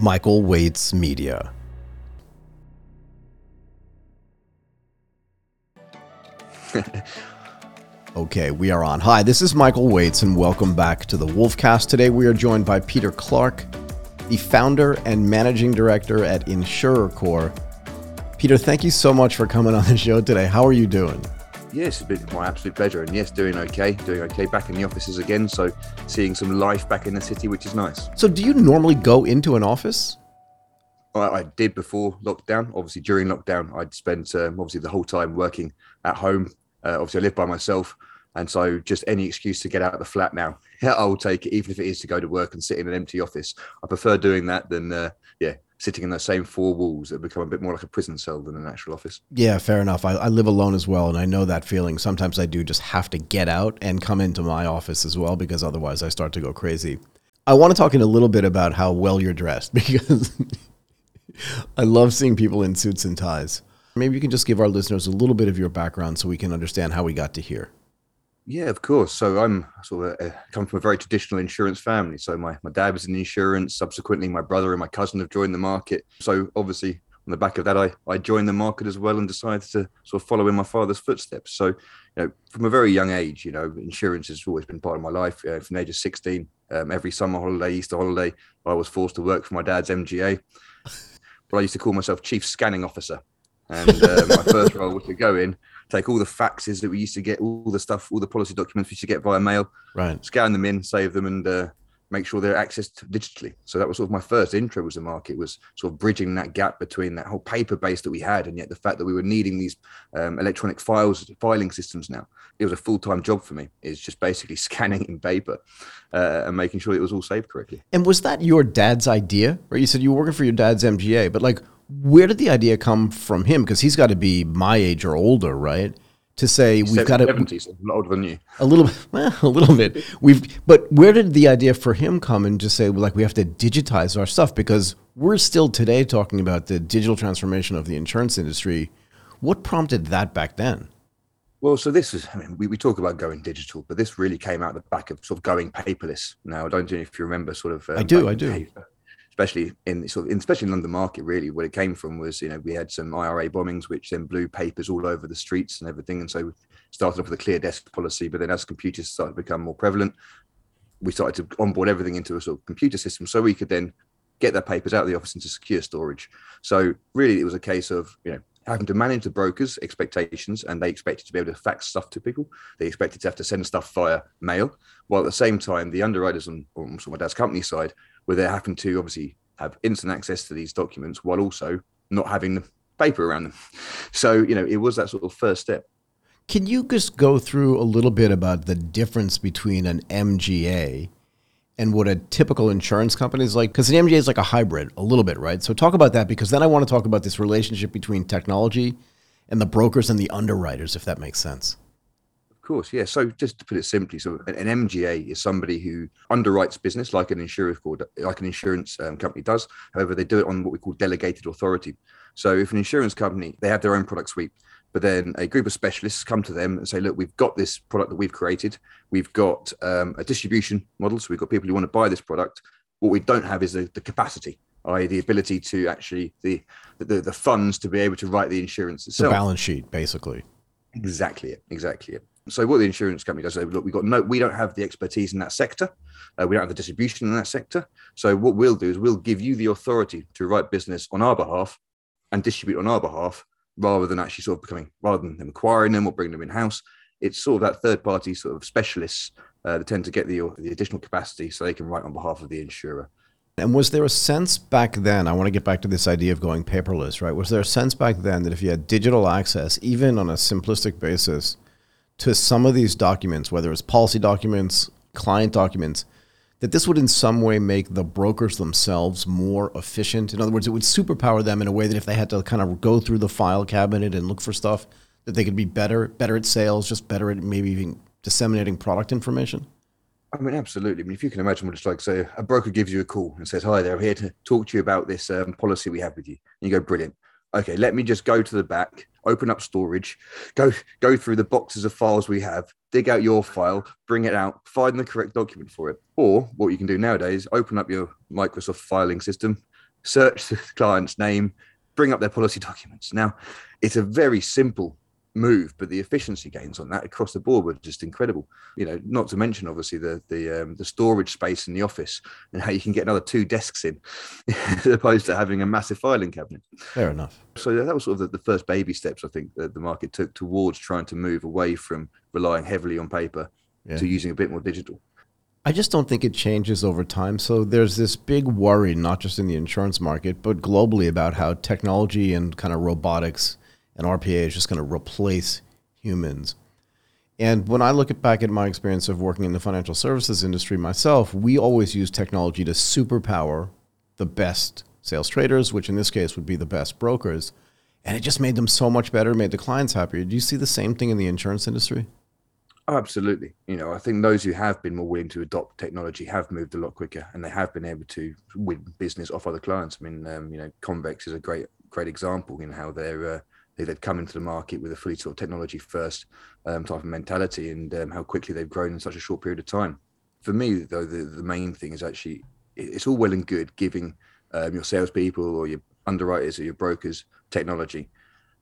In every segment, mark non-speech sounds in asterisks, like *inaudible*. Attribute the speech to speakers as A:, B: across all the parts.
A: Michael Waitze Media. *laughs* okay, we are on. Hi, this is Michael Waitze, and welcome back to the Wolfcast. Today we are joined by Peter Clarke, the founder and managing director at InsurerCore. Peter, thank you so much for coming on the show today. How are you doing?
B: Yes, it's been my absolute pleasure. And yes, doing okay, doing okay. Back in the offices again. So seeing some life back in the city, which is nice.
A: So, do you normally go into an office?
B: I, I did before lockdown. Obviously, during lockdown, I'd spent um, obviously the whole time working at home. Uh, obviously, I live by myself. And so, just any excuse to get out of the flat now, *laughs* I will take it, even if it is to go to work and sit in an empty office. I prefer doing that than, uh, yeah, sitting in those same four walls that become a bit more like a prison cell than an actual office.
A: Yeah, fair enough. I, I, live alone as well, and I know that feeling. Sometimes I do just have to get out and come into my office as well because otherwise I start to go crazy. I want to talk in a little bit about how well you're dressed *laughs* because I love seeing people in suits and ties. Maybe you can just give our listeners a little bit of your background so we can understand how we got to here.
B: Yeah, of course. So I'm sort of a, come from a very traditional insurance family. So my, my dad was in insurance. Subsequently, my brother and my cousin have joined the market. So obviously, on the back of that, I, I joined the market as well and decided to sort of follow in my father's footsteps. So, you know, from a very young age, you know, insurance has always been part of my life. From the age of 16, um, every summer holiday, Easter holiday, I was forced to work for my dad's MGA. But I used to call myself chief scanning officer. And uh, my first role was to go in take all the faxes that we used to get, all the stuff, all the policy documents we used to get via mail,
A: right?
B: Scan them in, save them, and uh, make sure they're accessed digitally. So that was sort of my first intro was the market was sort of bridging that gap between that whole paper base that we had and yet the fact that we were needing these um, electronic files filing systems now. It was a full time job for me. It's just basically *laughs* scanning in paper uh, and making sure it was all saved correctly.
A: And was that your dad's idea? Right? You said you were working for your dad's MGA, but like where did the idea come from him? Because he's got to be my age or older, right? To say we've got to
B: seventies, a lot older than you.
A: A little, *laughs* well, a little bit. We've, but where did the idea for him come and just say like we have to digitize our stuff because we're still today talking about the digital transformation of the insurance industry. What prompted that back then?
B: Well, so this is, I mean, we, we talk about going digital, but this really came out of the back of sort of going paperless. Now, I don't know if you remember sort of.
A: Um, I do, I do. Paper
B: especially in sort of, especially in London market, really, where it came from was, you know, we had some IRA bombings, which then blew papers all over the streets and everything. And so we started off with a clear desk policy, but then as computers started to become more prevalent, we started to onboard everything into a sort of computer system so we could then get their papers out of the office into secure storage. So really, it was a case of, you know, having to manage the brokers' expectations, and they expected to be able to fax stuff to people. They expected to have to send stuff via mail, while at the same time, the underwriters on, on my dad's company side where they're having to obviously have instant access to these documents while also not having the paper around them. So, you know, it was that sort of first step.
A: Can you just go through a little bit about the difference between an MGA and what a typical insurance company is like? Because an MGA is like a hybrid, a little bit, right? So, talk about that because then I want to talk about this relationship between technology and the brokers and the underwriters, if that makes sense
B: course, yeah. So just to put it simply, so an, MGA is somebody who underwrites business like an insurance like an insurance um, company does. However, they do it on what we call delegated authority. So if an insurance company they have their own product suite, but then a group of specialists come to them and say, look, we've got this product that we've created. We've got um, a distribution model, so we've got people who want to buy this product. What we don't have is the, the capacity i.e., the ability to actually the, the the funds to be able to write the insurance itself.
A: The balance sheet, basically.
B: Exactly it. Exactly it. So what the insurance company does, say, look, we got no, we don't have the expertise in that sector. Uh, we don't have the distribution in that sector. So what we'll do is we'll give you the authority to write business on our behalf and distribute on our behalf, rather than actually sort of becoming, rather than acquiring them or bringing them in house. It's sort of that third party sort of specialists uh, that tend to get the the additional capacity so they can write on behalf of the insurer.
A: And was there a sense back then? I want to get back to this idea of going paperless, right? Was there a sense back then that if you had digital access, even on a simplistic basis, to some of these documents, whether it's policy documents, client documents, that this would in some way make the brokers themselves more efficient. In other words, it would superpower them in a way that if they had to kind of go through the file cabinet and look for stuff, that they could be better, better at sales, just better at maybe even disseminating product information.
B: I mean, absolutely. I mean, if you can imagine what it's like, So a broker gives you a call and says, "Hi there, I'm here to talk to you about this um, policy we have with you," and you go, "Brilliant okay, let me just go to the back, open up storage, go go through the boxes of files we have, dig out your file, bring it out, find the correct document for it. Or what you can do nowadays, open up your Microsoft filing system, search the client's name, bring up their policy documents. Now, it's a very simple move, but the efficiency gains on that across the board were just incredible. You know, not to mention obviously the the um, the storage space in the office *laughs* and how you can get another two desks in, *laughs* as opposed to having a massive filing cabinet.
A: Fair enough.
B: So that was sort of the, the first baby steps I think that the market took towards trying to move away from relying heavily on paper yeah. to using a bit more digital.
A: I just don't think it changes over time. So there's this big worry, not just in the insurance market, but globally about how technology and kind of robotics and RPA is just going to replace humans. And when I look at back at my experience of working in the financial services industry myself, we always use technology to superpower the best sales traders, which in this case would be the best brokers. And it just made them so much better, made the clients happier. Do you see the same thing in the insurance industry?
B: Absolutely. You know, I think those who have been more willing to adopt technology have moved a lot quicker, and they have been able to win business off other clients. I mean, um, you know, Convex is a great, great example in how they're uh, they've come into the market with a fully sort of technology first um, type of mentality and um, how quickly they've grown in such a short period of time. For me, though, the, the main thing is actually it's all well and good giving um, your salespeople or your underwriters or your brokers technology,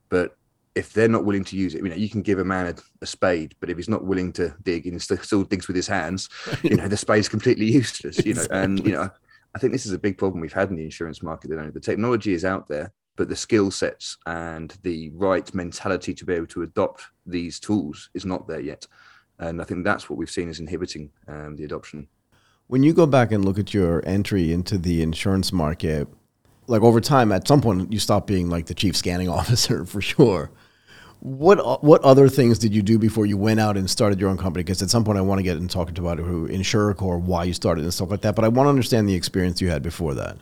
B: but if they're not willing to use it, you know, you can give a man a, a spade, but if he's not willing to dig and still, still digs with his hands, *laughs* you know, the spade's completely useless. You know, exactly. and you know, I think this is a big problem we've had in the insurance market. You know, the technology is out there, but the skill sets and the right mentality to be able to adopt these tools is not there yet. And I think that's what we've seen is inhibiting um, the adoption.
A: When you go back and look at your entry into the insurance market, like over time, at some point, you stop being like the chief scanning *laughs* officer for sure. What what other things did you do before you went out and started your own company? Because at some point, I want to get talking to about who InsurerCore, why you started, and stuff like that. But I want to understand the experience you had before that.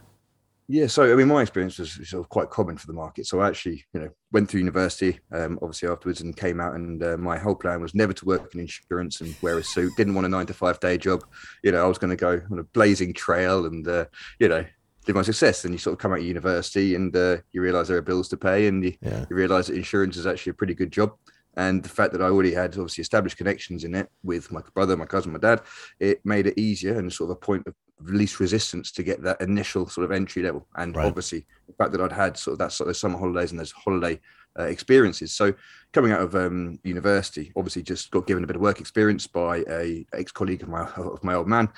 B: Yeah, so I mean, my experience was sort of quite common for the market. So I actually, you know, went through university, um, obviously afterwards, and came out. And uh, my whole plan was never to work in insurance and wear a suit. Didn't want a nine to five day job. You know, I was going to go on a blazing trail and, uh, you know, live my success. And you sort of come out of university and uh, you realize there are bills to pay, and you, yeah. you realize that insurance is actually a pretty good job. And the fact that I already had obviously established connections in it with my brother, my cousin, my dad, it made it easier and sort of a point of least resistance to get that initial sort of entry level. And right. obviously, the fact that I'd had sort of that sort of summer holidays and those holiday uh, experiences. So coming out of um, university, obviously just got given a bit of work experience by a ex colleague of my of my old man.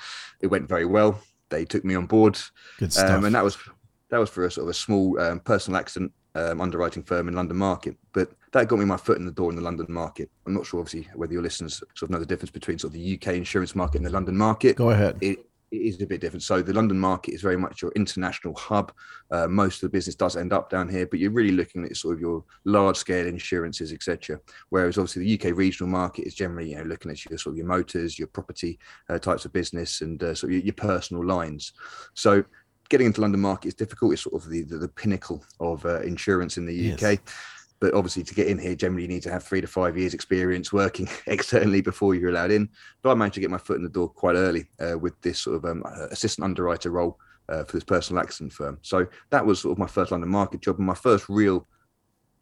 B: It went very well. They took me on board,
A: Good stuff. Um,
B: and that was that was for a sort of a small um, personal accident um, underwriting firm in London Market. But that got me my foot in the door in the London market. I'm not sure, obviously, whether your listeners sort of know the difference between sort of the UK insurance market and the London market.
A: Go ahead.
B: It, it is a bit different. So the London market is very much your international hub. Uh, most of the business does end up down here, but you're really looking at sort of your large scale insurances, etc. Whereas obviously the UK regional market is generally you know looking at your sort of your motors, your property uh, types of business, and uh, sort of your, your, personal lines. So getting into London market is difficult. It's sort of the the, the pinnacle of uh, insurance in the yes. UK but obviously to get in here generally you need to have three to five years experience working *laughs* externally before you're allowed in but i managed to get my foot in the door quite early uh, with this sort of um, uh, assistant underwriter role uh, for this personal accident firm so that was sort of my first london market job and my first real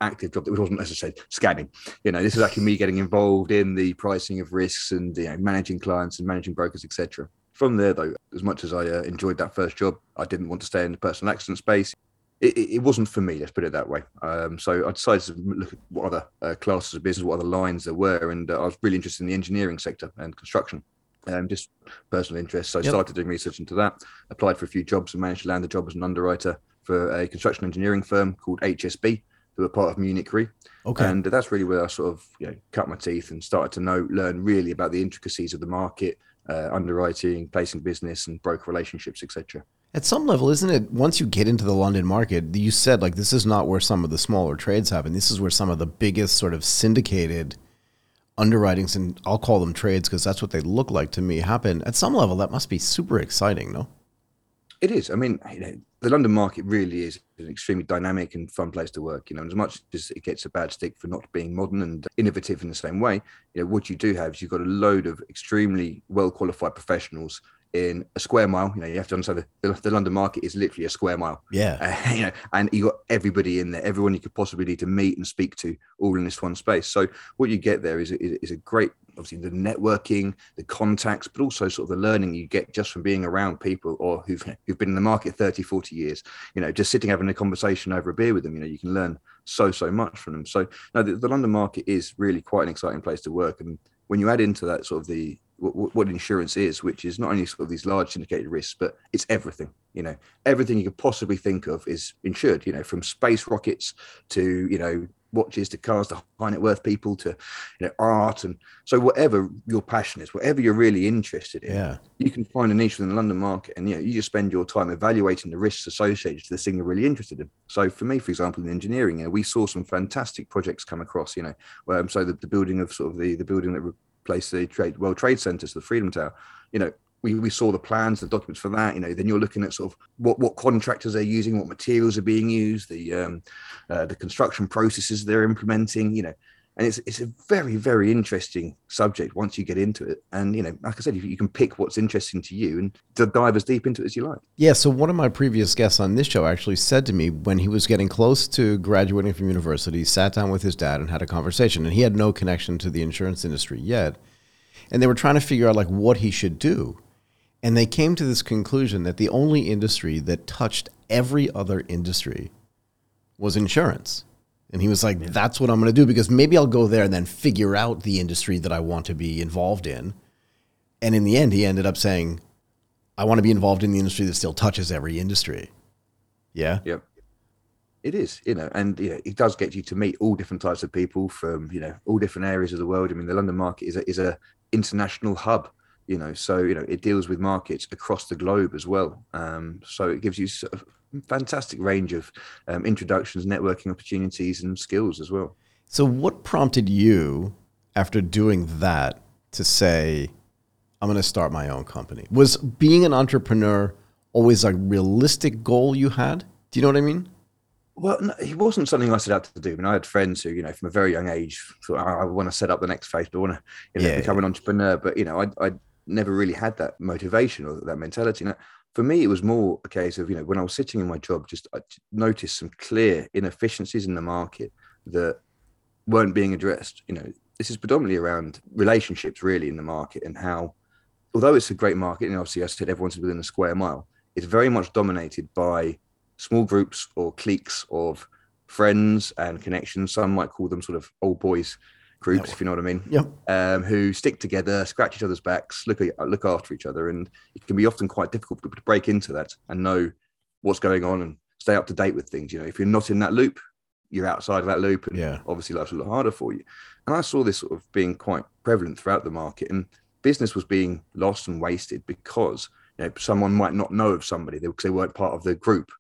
B: active job that wasn't said scanning. You know, this is actually me getting involved in the pricing of risks and you know managing clients and managing brokers, etc. From there, though, as much as I uh, enjoyed that first job, I didn't want to stay in the personal accident space it, it, wasn't for me. Let's put it that way. Um, so I decided to look at what other uh, classes of business, what other lines there were, and uh, I was really interested in the engineering sector and construction. Um, just personal interest. So I yep. started doing research into that. Applied for a few jobs and managed to land a job as an underwriter for a construction engineering firm called HSB, who are part of Munich Re. Okay. And that's really where I sort of you know cut my teeth and started to know learn really about the intricacies of the market, uh, underwriting, placing business, and broker relationships, etc.
A: At some level, isn't it? Once you get into the London market, you said like this is not where some of the smaller trades happen. This is where some of the biggest sort of syndicated underwritings and I'll call them trades because that's what they look like to me happen. At some level, that must be super exciting, no?
B: It is. I mean, you know, the London market really is an extremely dynamic and fun place to work. You know, and as much as it gets a bad stick for not being modern and innovative in the same way, you know, what you do have is you've got a load of extremely well qualified professionals in a square mile. You know, you have to understand the, the, London market is literally a square mile.
A: Yeah.
B: Uh, *laughs* you know, and you got everybody in there, everyone you could possibly need to meet and speak to, all in this one space. So what you get there is is, is a great obviously the networking, the contacts, but also sort of the learning you get just from being around people or who've *laughs* who've been in the market 30, 40 years. You know, just sitting having a conversation over a beer with them, you know, you can learn so, so much from them. So no, the, the London market is really quite an exciting place to work. And when you add into that sort of the what, what, insurance is, which is not only sort of these large syndicated risks, but it's everything. You know, everything you could possibly think of is insured. You know, from space rockets to you know watches to cars to high net worth people to you know art and so whatever your passion is whatever you're really interested in
A: yeah
B: you can find a niche within the london market and you know you just spend your time evaluating the risks associated to the thing you're really interested in so for me for example in engineering you know we saw some fantastic projects come across you know um, so the, the building of sort of the the building that replaced the trade world trade centers the freedom tower you know we, we saw the plans, the documents for that. You know, then you're looking at sort of what what contractors are using, what materials are being used, the um, uh, the construction processes they're implementing. You know, and it's it's a very very interesting subject once you get into it. And you know, like I said, you, you can pick what's interesting to you and to dive as deep into it as you like.
A: Yeah. So one of my previous guests on this show actually said to me when he was getting close to graduating from university, sat down with his dad and had a conversation, and he had no connection to the insurance industry yet, and they were trying to figure out like what he should do and they came to this conclusion that the only industry that touched every other industry was insurance. And he was like, yeah. that's what I'm going to do because maybe I'll go there and then figure out the industry that I want to be involved in. And in the end, he ended up saying, I want to be involved in the industry that still touches every industry. Yeah.
B: Yep. It is, you know, and you know, it does get you to meet all different types of people from, you know, all different areas of the world. I mean, the London market is a, is a international hub you know so you know it deals with markets across the globe as well um, so it gives you a fantastic range of um, introductions networking opportunities and skills as well
A: so what prompted you after doing that to say i'm going to start my own company was being an entrepreneur always a realistic goal you had do you know what i mean
B: well, no, it wasn't something I set out to do. I mean, I had friends who, you know, from a very young age, thought, I, I want to set up the next Facebook, I want to, you know, yeah, become yeah. an entrepreneur. But you know, I, I never really had that motivation or that mentality. For me, it was more a case of, you know, when I was sitting in my job, just uh, I noticed some clear inefficiencies in the market that weren't being addressed. You know, this is predominantly around relationships really in the market and how, although it's a great market, and obviously I said everyone's within a square mile, it's very much dominated by small groups or cliques of friends and connections. Some might call them sort of old boys groups, if you know what I mean.
A: Yeah.
B: Um, who stick together, scratch each other's backs, look look after each other, and it can be often quite difficult to break into that and know what's going on and stay up to date with things. You know, if you're not in that loop, you're outside of that loop, and
A: yeah.
B: obviously life's a lot harder for you. And I saw this sort of being quite prevalent throughout the market, and business was being lost and wasted because you know someone might not know of somebody because they weren't part of the group,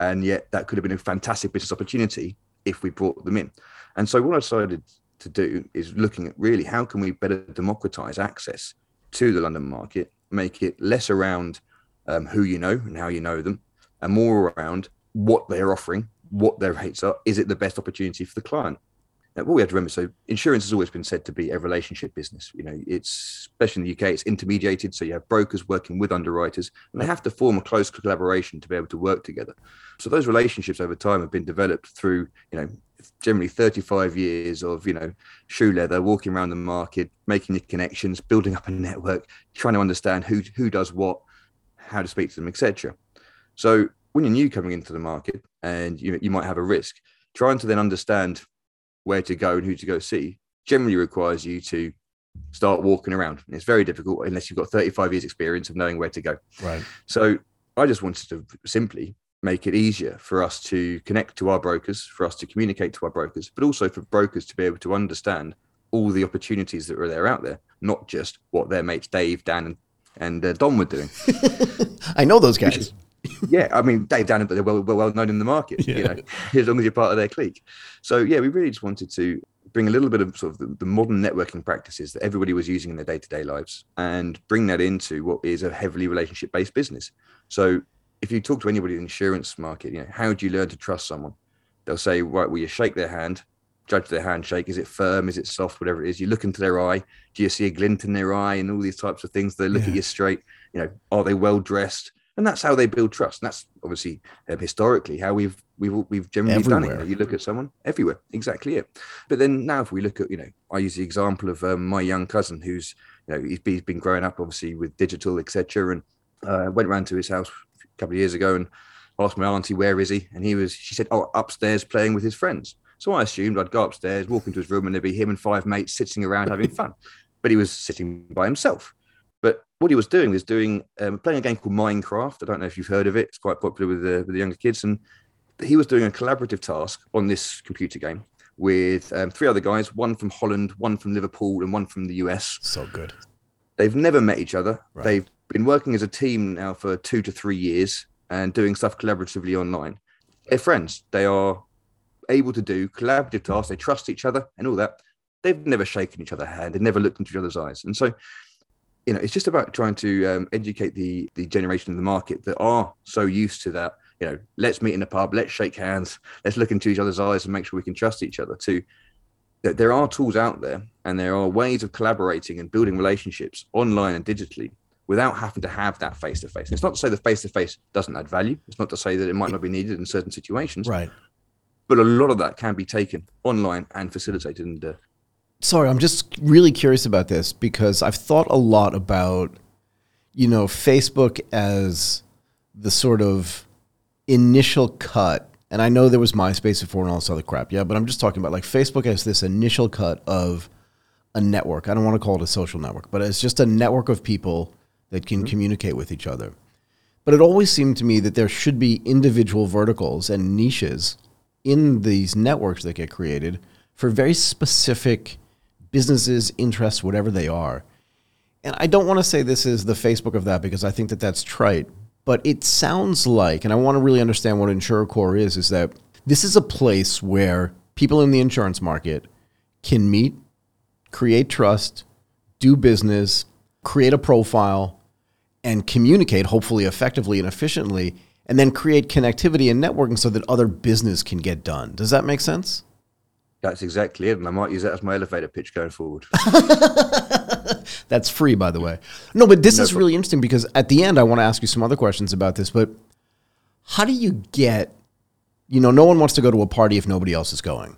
B: and yet that could have been a fantastic business opportunity if we brought them in. And so what I decided to do is looking at really how can we better democratize access to the London market, make it less around um, who you know and how you know them, and more around what they're offering, what their rates are. Is it the best opportunity for the client? Now, what we have to remember, so insurance has always been said to be a relationship business. You know, it's especially in the UK, it's intermediated. So you have brokers working with underwriters, and they have to form a close collaboration to be able to work together. So those relationships over time have been developed through, you know, generally 35 years of you know shoe leather walking around the market making the connections building up a network trying to understand who who does what how to speak to them etc so when you're new coming into the market and you, you might have a risk trying to then understand where to go and who to go see generally requires you to start walking around. And it's very difficult unless you've got 35 years experience of knowing where to go.
A: Right.
B: So i just wanted to simply make it easier for us to connect to our brokers, for us to communicate to our brokers, but also for brokers to be able to understand all the opportunities that are there out there, not just what their mates Dave, Dan, and, uh, Don were doing. *laughs*
A: I know those guys.
B: yeah, I mean Dave, Dan, but they're well, well known in the market. Yeah. You know, as long as you're part of their clique. So yeah, we really just wanted to bring a little bit of sort of the, the modern networking practices that everybody was using in their day-to-day lives and bring that into what is a heavily relationship-based business. So if you talk to anybody in the insurance market, you know, how do you learn to trust someone? They'll say, right, well, you shake their hand, judge their handshake. Is it firm? Is it soft? Whatever it is. You look into their eye. Do you see a glint in their eye and all these types of things? They look yeah. at you straight. You know, are they well dressed? and that's how they build trust. And that's obviously um, historically how we've we've we've generally everywhere. done it. You, look at someone everywhere, exactly it. But then now, if we look at, you know, I use the example of um, my young cousin who's, you know, he's, he's been growing up obviously with digital, etc. And uh, went round to his house couple of years ago and asked my auntie where is he, and he was. She said, "Oh, upstairs playing with his friends." So I assumed I'd go upstairs, walk into his room, and there'd be him and five mates sitting around having fun. *laughs* But he was sitting by himself. But what he was doing was doing um, playing a game called Minecraft. I don't know if you've heard of it. It's quite popular with the with the younger kids, and he was doing a collaborative task on this computer game with um, three other guys, one from Holland, one from Liverpool, and one from the US.
A: So good.
B: They've never met each other. Right. They've been working as a team now for two to three years and doing stuff collaboratively online. They're friends. They are able to do collaborative tasks. They trust each other and all that. They've never shaken each other's hand. They've never looked into each other's eyes. And so, you know, it's just about trying to um, educate the the generation of the market that are so used to that. You know, let's meet in a pub, let's shake hands, let's look into each other's eyes and make sure we can trust each other. To that there are tools out there and there are ways of collaborating and building relationships online and digitally without having to have that face to face. It's not to say the face to face doesn't add value. It's not to say that it might not be needed in certain situations.
A: Right.
B: But a lot of that can be taken online and facilitated. And uh,
A: sorry, I'm just really curious about this because I've thought a lot about, you know, Facebook as the sort of initial cut. And I know there was MySpace before and all this other crap, yeah. But I'm just talking about like Facebook as this initial cut of a network. I don't want to call it a social network, but it's just a network of people that can mm-hmm. communicate with each other. But it always seemed to me that there should be individual verticals and niches in these networks that get created for very specific businesses, interests, whatever they are. And I don't want to say this is the Facebook of that because I think that that's trite, but it sounds like, and I want to really understand what InsurerCore is, is that this is a place where people in the insurance market can meet, create trust, do business, create a profile, and communicate, hopefully effectively and efficiently, and then create connectivity and networking so that other business can get done. Does that make sense?
B: That's exactly it. And I might use that as my elevator pitch going forward. *laughs*
A: That's free, by the way. No, but this no is problem. really interesting because at the end, I want to ask you some other questions about this. But how do you get, you know, no one wants to go to a party if nobody else is going,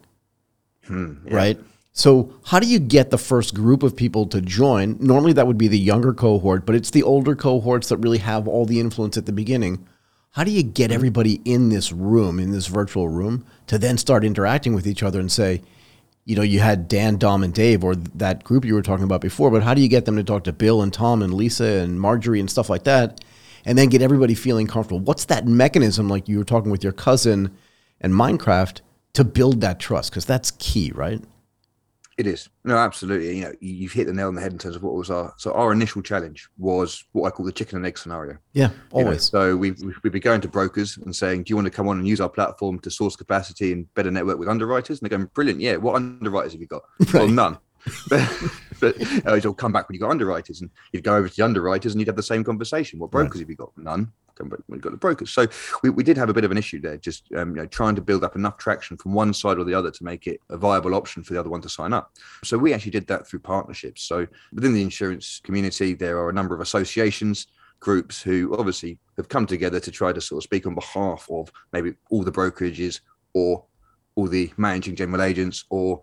A: hmm, yeah. right? So, how do you get the first group of people to join? Normally, that would be the younger cohort, but it's the older cohorts that really have all the influence at the beginning. How do you get mm-hmm. everybody in this room, in this virtual room, to then start interacting with each other and say, you know, you had Dan, Dom, and Dave, or that group you were talking about before, but how do you get them to talk to Bill and Tom and Lisa and Marjorie and stuff like that, and then get everybody feeling comfortable? What's that mechanism, like you were talking with your cousin and Minecraft, to build that trust? Because that's key, right?
B: It is no, absolutely. You know, you've hit the nail on the head in terms of what was our so our initial challenge was what I call the chicken and egg scenario.
A: Yeah, always. You know,
B: so we we'd be going to brokers and saying, "Do you want to come on and use our platform to source capacity and better network with underwriters?" And they're going, "Brilliant, yeah. What underwriters have you got?" *laughs* Right. Well, none. *laughs* but, uh, it'll come back when you got underwriters, and you'd go over to the underwriters and you'd have the same conversation. What brokers right. have you got? None We've got the brokers. So we, we did have a bit of an issue there, just um, you know, trying to build up enough traction from one side or the other to make it a viable option for the other one to sign up. So we actually did that through partnerships. So within the insurance community, there are a number of associations, groups who obviously have come together to try to sort of speak on behalf of maybe all the brokerages or all the managing general agents or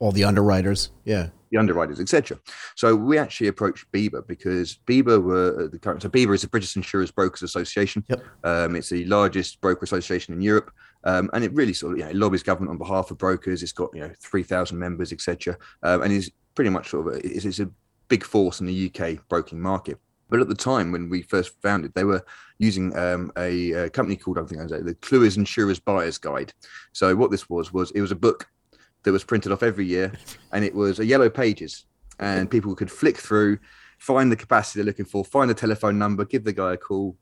A: all the underwriters. Yeah
B: the underwriters, etc. So we actually approached BIBA because BIBA were the current. So BIBA is the British Insurers Brokers Association.
A: Yep.
B: Um, it's the largest broker association in Europe, um, and it really sort of you know, lobbies government on behalf of brokers. It's got you know three thousand members, etc. Um, and is pretty much sort of a, it's, it's a big force in the UK broking market. But at the time when we first founded, they were using um, a, a, company called I think I was the Clues Insurers Buyers Guide. So what this was was it was a book that was printed off every year, and it was a yellow pages, and people could flick through, find the capacity they're looking for, find the telephone number, give the guy a call,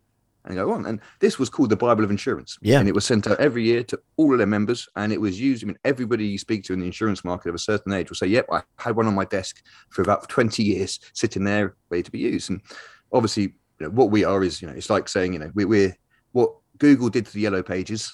B: and go on. And this was called the Bible of Insurance.
A: Yeah.
B: And it was sent out every year to all of their members. And it was used. I mean, everybody you speak to in the insurance market of a certain age will say, Yep, I had one on my desk for about 20 years, sitting there ready to be used. And obviously, you know, what we are is, you know, it's like saying, you know, we, we're what Google did to the yellow pages,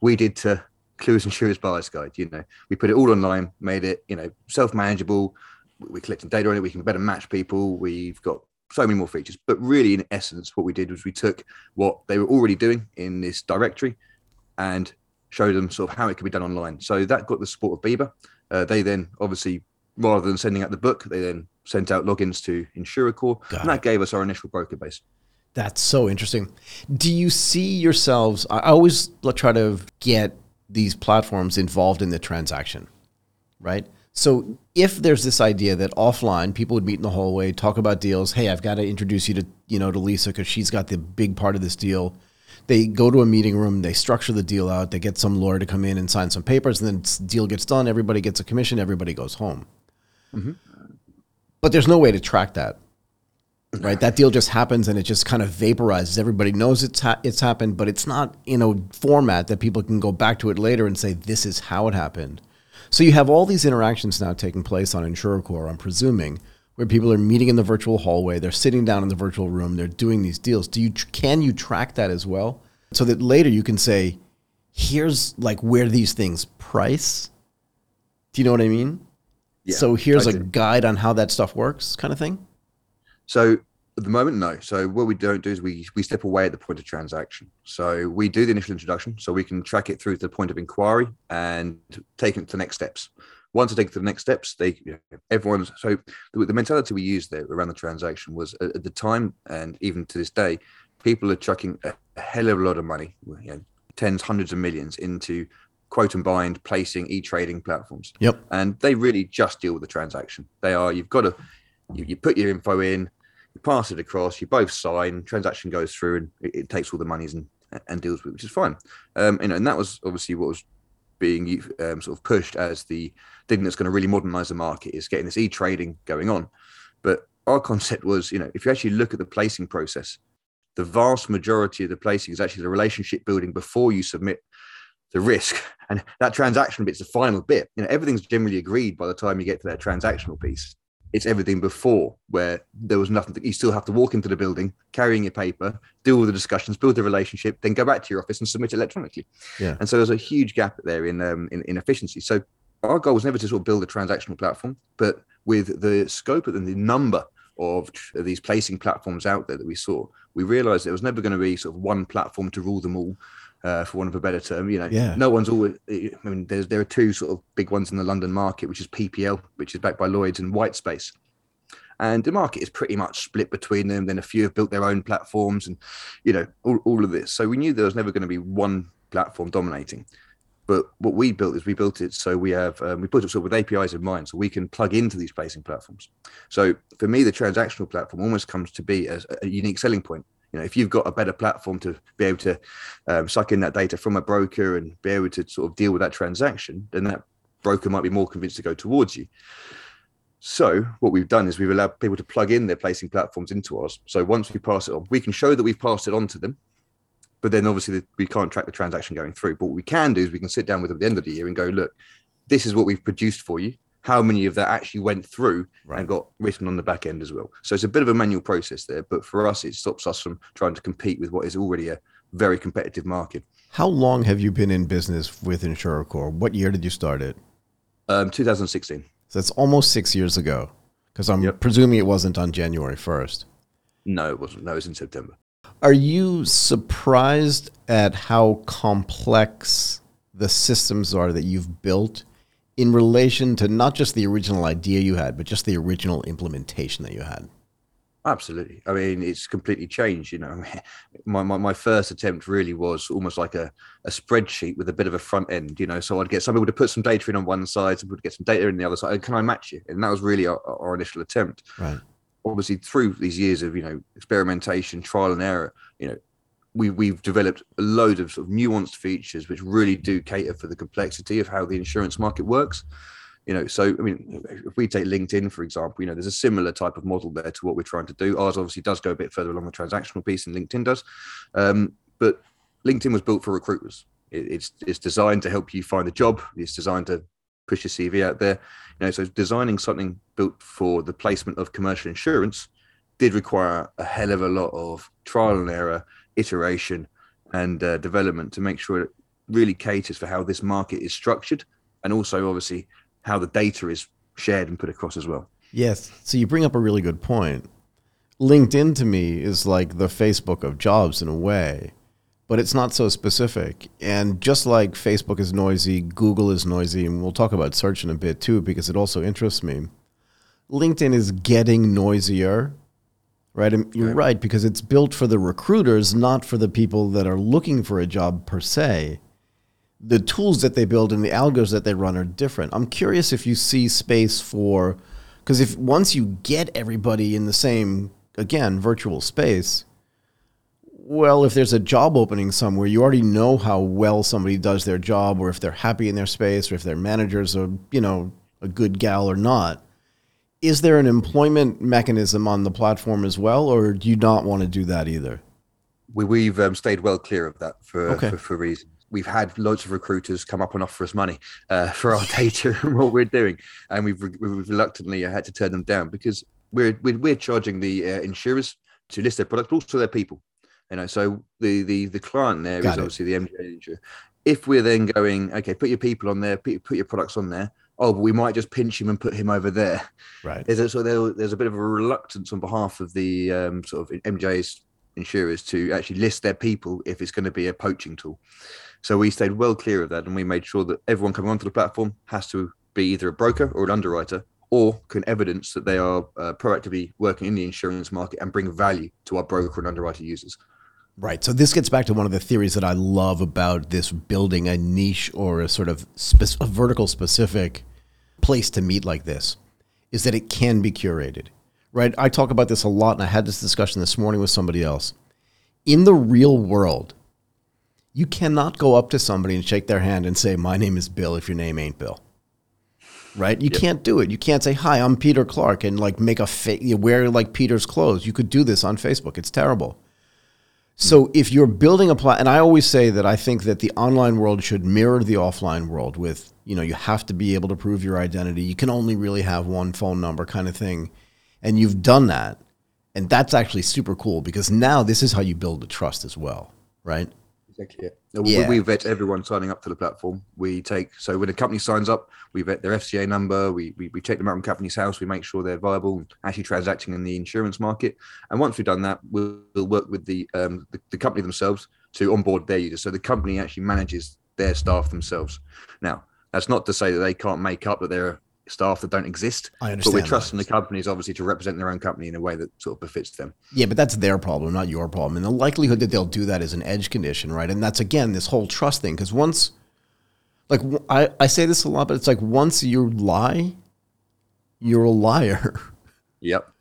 B: we did to Clues Insurers Buyers Guide. You know, we put it all online, made it, you know, self-manageable. We're collecting data on it. We can better match people. We've got so many more features. But really, in essence, what we did was we took what they were already doing in this directory and showed them sort of how it could be done online. So that got the support of Biba. Uh, they then obviously, rather than sending out the book, they then sent out logins to InsurerCore, Got and that it. gave us our initial broker base.
A: That's so interesting. Do you see yourselves? I always try to get these platforms involved in the transaction, right? So if there's this idea that offline people would meet in the hallway, talk about deals. Hey, I've got to introduce you to you know to Lisa because she's got the big part of this deal. They go to a meeting room, they structure the deal out, they get some lawyer to come in and sign some papers, and then the deal gets done. Everybody gets a commission, everybody goes home. Mm-hmm. But there's no way to track that, right? That deal just happens and it just kind of vaporizes. Everybody knows it's ha- it's happened, but it's not in a format that people can go back to it later and say this is how it happened. So you have all these interactions now taking place on InsurerCore, I'm presuming, where people are meeting in the virtual hallway, they're sitting down in the virtual room, they're doing these deals. Do you can you track that as well, so that later you can say, here's like where these things price. Do you know what I mean? Yeah, so here's a guide on how that stuff works, kind of thing.
B: So at the moment, no. So what we don't do is we we step away at the point of transaction. So we do the initial introduction, so we can track it through to the point of inquiry and take it to the next steps. Once I take it to the next steps, they you know, everyone's so the, the, mentality we used there around the transaction was at, at, the time and even to this day, people are chucking a, a hell of a lot of money, you know, tens, hundreds of millions into quote and bind placing e-trading platforms.
A: Yep.
B: And they really just deal with the transaction. They are you've got to you, you put your info in pass it across, you both sign, transaction goes through, and it, it takes all the monies and and deals with, it, which is fine. Um, you know, and that was obviously what was being um, sort of pushed as the thing that's going to really modernize the market is getting this e-trading going on. But our concept was, you know, if you actually look at the placing process, the vast majority of the placing is actually the relationship building before you submit the risk, and that transaction bit's the final bit. You know, everything's generally agreed by the time you get to that transactional piece it's everything before where there was nothing you still have to walk into the building carrying your paper do all the discussions build the relationship then go back to your office and submit electronically.
A: Yeah.
B: And so there's a huge gap there in um, in, in efficiency. So our goal was never to sort of build a transactional platform but with the scope and the number of these placing platforms out there that we saw we realized there was never going to be sort of one platform to rule them all uh, for want of a better term. You know,
A: yeah.
B: no one's always. I mean, there's there are two sort of big ones in the London market, which is PPL, which is backed by Lloyd's, and Whitespace. And the market is pretty much split between them. Then a few have built their own platforms, and you know all, all of this. So we knew there was never going to be one platform dominating. But what we built is we built it so we have um, we put it sort of with APIs in mind, so we can plug into these placing platforms. So for me, the transactional platform almost comes to be as a unique selling point you know, if you've got a better platform to be able to um, suck in that data from a broker and be able to sort of deal with that transaction, then that broker might be more convinced to go towards you. So what we've done is we've allowed people to plug in their placing platforms into ours. So once we pass it on, we can show that we've passed it on to them, but then obviously we can't track the transaction going through. But what we can do is we can sit down with them at the end of the year and go, look, this is what we've produced for you how many of that actually went through right. and got written on the back end as well. So it's a bit of a manual process there, but for us, it stops us from trying to compete with what is already a very competitive market.
A: How long have you been in business with InsurerCore? What year did you start it?
B: Um, 2016.
A: So it's almost six years ago, because I'm yep. presuming it wasn't on January 1st.
B: No, it wasn't. No, it was in September.
A: Are you surprised at how complex the systems are that you've built in relation to not just the original idea you had, but just the original implementation that you had?
B: Absolutely. I mean, it's completely changed. You know, *laughs* my, my, my, first attempt really was almost like a, a spreadsheet with a bit of a front end, you know. So I'd get some people to put some data in on one side, some people to get some data in the other side. Can I match you? And that was really our, our initial attempt.
A: Right.
B: Obviously, through these years of, you know, experimentation, trial and error, you know, we, we've developed a load of, sort of nuanced features which really do cater for the complexity of how the insurance market works. You know so i mean if we take linkedin for example you know there's a similar type of model there to what we're trying to do. Ours obviously does go a bit further along the transactional piece than linkedin does. Um, but linkedin was built for recruiters. It, it's it's designed to help you find a job. It's designed to push your cv out there. You know so designing something built for the placement of commercial insurance did require a hell of a lot of trial and error iteration and uh, development to make sure it really caters for how this market is structured and also obviously how the data is shared and put across as well.
A: Yes. So you bring up a really good point. LinkedIn to me is like the Facebook of jobs in a way, but it's not so specific. And just like Facebook is noisy, Google is noisy, and we'll talk about search in a bit too because it also interests me. LinkedIn is getting noisier, right? And you're right. right because it's built for the recruiters, not for the people that are looking for a job per se. The tools that they build and the algos that they run are different. I'm curious if you see space for because if once you get everybody in the same again, virtual space, well, if there's a job opening somewhere, you already know how well somebody does their job, or if they're happy in their space, or if their managers are, you know, a good gal or not. Is there an employment mechanism on the platform as well, or do you not want to do that either?
B: We, have um, stayed well clear of that for, okay. for, for reasons we've had loads of recruiters come up and offer us money uh, for our *laughs* data and what we're doing, and we've, we've reluctantly had to turn them down because we're we're, we're charging the uh, insurers to list their products, also their people. You know, so the the the client there Got is it. obviously the MGA insurer. If we're then going, okay, put your people on there, put, put your products on there. Oh, but we might just pinch him and put him over there.
A: Right.
B: There's a, so there, there's a bit of a reluctance on behalf of the um, sort of MGAs insurers to actually list their people if it's going to be a poaching tool. So we stayed well clear of that, and we made sure that everyone coming onto the platform has to be either a broker or an underwriter or can evidence that they are uh, proactively working in the insurance market and bring value to our broker and underwriter users.
A: Right. So this gets back to one of the theories that I love about this building a niche or a sort of spe- a vertical specific place to meet like this is that it can be curated. Right? I talk about this a lot and I had this discussion this morning with somebody else. In the real world, you cannot go up to somebody and shake their hand and say, "My name is Bill" if your name ain't Bill right? You yep. can't do it. You can't say, "Hi, I'm Peter Clarke," and like make a you wear like Peter's clothes. You could do this on Facebook. It's terrible. So if you're building a plan, and I always say that I think that the online world should mirror the offline world. With you know, you have to be able to prove your identity. You can only really have one phone number, kind of thing, and you've done that, and that's actually super cool because now this is how you build the trust as well, right?
B: Exactly. Yeah. We, we, vet everyone signing up to the platform. We take so when a company signs up, we vet their FCA number. We, we we check them out in Companies House. We make sure they're viable, actually transacting in the insurance market. And once we've done that, we'll, we'll work with the, um, the the company themselves to onboard their users. So the company actually manages their staff themselves. Now, that's not to say that they can't make up that they're staff that don't exist.
A: I understand.
B: But we're trusting the companies obviously to represent their own company in a way that sort of befits them.
A: Yeah, but that's their problem, not your problem. And the likelihood that they'll do that is an edge condition, right? And that's again this whole trust thing. Because once, like I, I say this a lot, but it's like once you lie, you're a liar.
B: Yep.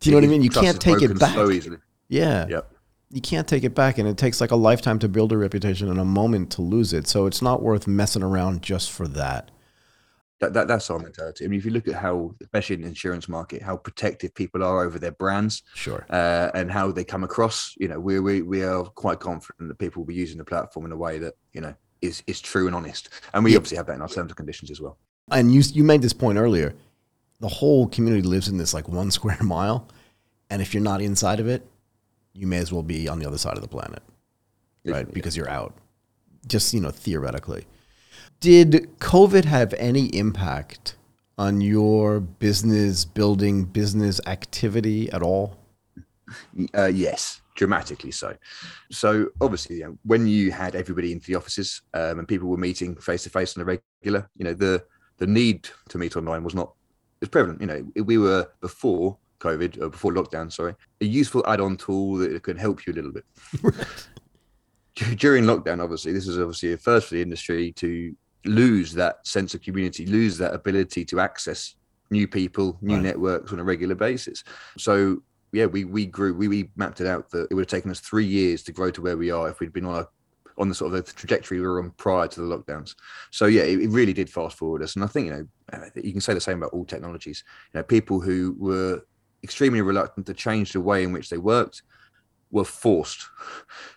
A: Do you know what I mean? You can't take it back. So
B: easily.
A: Yeah.
B: Yep.
A: You can't take it back, and it takes like a lifetime to build a reputation and a moment to lose it. So it's not worth messing around just for that.
B: That, that that's our mentality. I mean, if you look at how, especially in the insurance market, how protective people are over their brands,
A: sure,
B: uh, and how they come across, you know, we we we are quite confident that people will be using the platform in a way that you know is is true and honest, and we yeah. obviously have that in our terms and conditions as well.
A: And you you made this point earlier. The whole community lives in this like one *laughs* square mile, and if you're not inside of it, you may as well be on the other side of the planet, right? Yeah. Because you're out. Just you know, theoretically. Did COVID have any impact on your business building, business activity at all?
B: Uh, yes, dramatically so. So obviously, you know, when you had everybody into the offices um, and people were meeting face to face on a regular, you know, the the need to meet online was not as prevalent. You know, we were before COVID or before lockdown, sorry, a useful add-on tool that could help you a little bit. *laughs* *laughs* During lockdown, obviously, this is obviously a first for the industry to lose that sense of community, lose that ability to access new people, new right. networks on a regular basis. So yeah, we we grew, we, we mapped it out that it would have taken us three years to grow to where we are if we'd been on a on the sort of the trajectory we were on prior to the lockdowns. So yeah, it, it, really did fast forward us. And I think you know uh, you can say the same about all technologies. You know, people who were extremely reluctant to change the way in which they worked were forced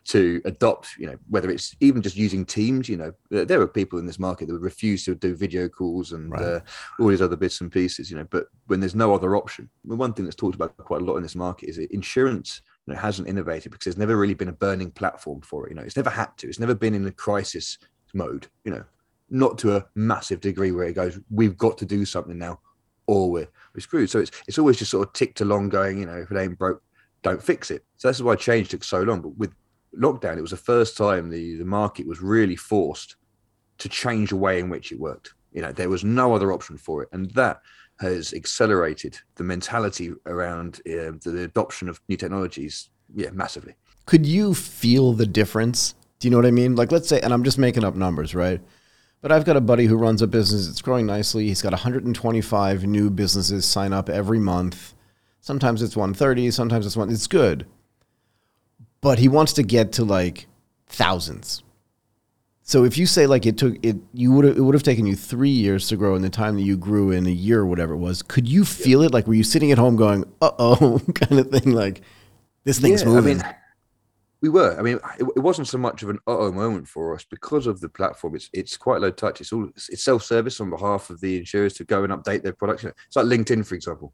B: to adopt, you know, whether it's even just using Teams, you know, there are people in this market that would refuse to do video calls and right. uh, all these other bits and pieces, you know, but when there's no other option, the one thing that's talked about quite a lot in this market is that insurance you know, hasn't innovated because there's never really been a burning platform for it. You know, it's never had to, it's never been in a crisis mode, you know, not to a massive degree where it goes, we've got to do something now or we're, we're screwed. So it's, it's always just sort of ticked along going, you know, if it ain't broke, don't fix it. So that's why change took so long. But with lockdown, it was the first time the, the market was really forced to change the way in which it worked. You know, there was no other option for it. And that has accelerated the mentality around uh, the adoption of new technologies, yeah, massively.
A: Could you feel the difference? Do you know what I mean? Like, let's say, and I'm just making up numbers, right? But I've got a buddy who runs a business. It's growing nicely. He's got 125 new businesses sign up every month. Sometimes it's 130, sometimes it's one. It's good, but he wants to get to like thousands. So if you say like it took it, you would it would have taken you three years to grow in the time that you grew in a year or whatever it was. Could you feel it? Like were you sitting at home going, "Uh oh," *laughs* kind of thing? Like this thing's yeah, moving.
B: I mean, we were. I mean, it, it wasn't so much of an uh oh moment for us because of the platform. It's it's quite low touch. It's all it's self service on behalf of the insurers to go and update their products. It's like LinkedIn, for example.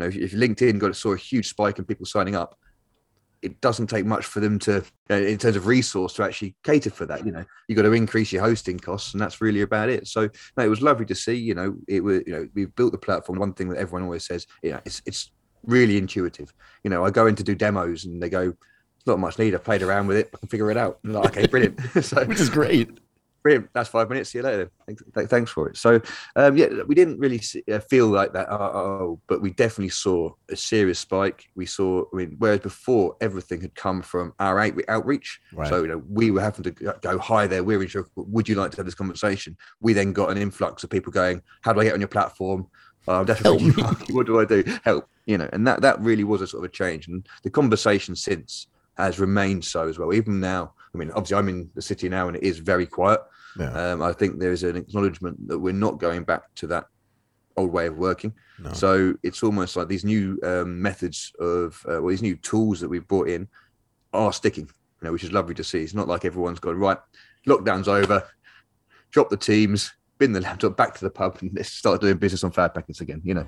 B: Know, if, if LinkedIn got saw a huge spike in people signing up, it doesn't take much for them to, uh, in terms of resource, to actually cater for that. You know, you got to increase your hosting costs, and that's really about it. So, no, it was lovely to see. You know, it was. You know, we've built the platform. One thing that everyone always says, you know, it's it's really intuitive. You know, I go in to do demos, and they go, not much need. I played around with it. I can figure it out." Like, okay, brilliant. *laughs*
A: so, Which is great
B: brilliant. That's five minutes. See you later. Thanks, thanks for it. So, um, yeah, we didn't really see, uh, feel like that, oh, but we definitely saw a serious spike. We saw, I mean, whereas before everything had come from our outreach. Right. So, you know, we were having to go, hi there, we're in Would you like to have this conversation? We then got an influx of people going, how do I get on your platform? I'm definitely *laughs* what do I do? Help, you know, and that that really was a sort of a change. And the conversation since has remained so as well. Even now, I mean, obviously, I'm in the city now, and it is very quiet. Yeah. Um, I think there is an acknowledgement that we're not going back to that old way of working. No. So it's almost like these new um, methods of, uh, well, these new tools that we've brought in are sticking. You know, which is lovely to see. It's not like everyone's gone right. Lockdown's over. Drop the teams, bin the laptop back to the pub, and let's start doing business on fad packets again. You know.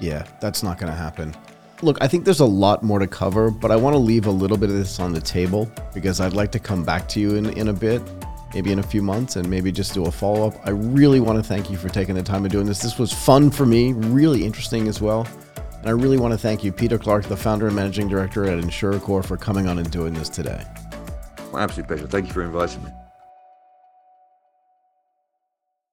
A: Yeah, that's not going to happen. Look, I think there's a lot more to cover, but I want to leave a little bit of this on the table because I'd like to come back to you in, in a bit, maybe in a few months, and maybe just do a follow up. I really want to thank you for taking the time of doing this. This was fun for me, really interesting as well. And I really want to thank you, Peter Clarke, the founder and managing director at InsurerCore, for coming on and doing this today.
B: My absolute pleasure. Thank you for inviting me.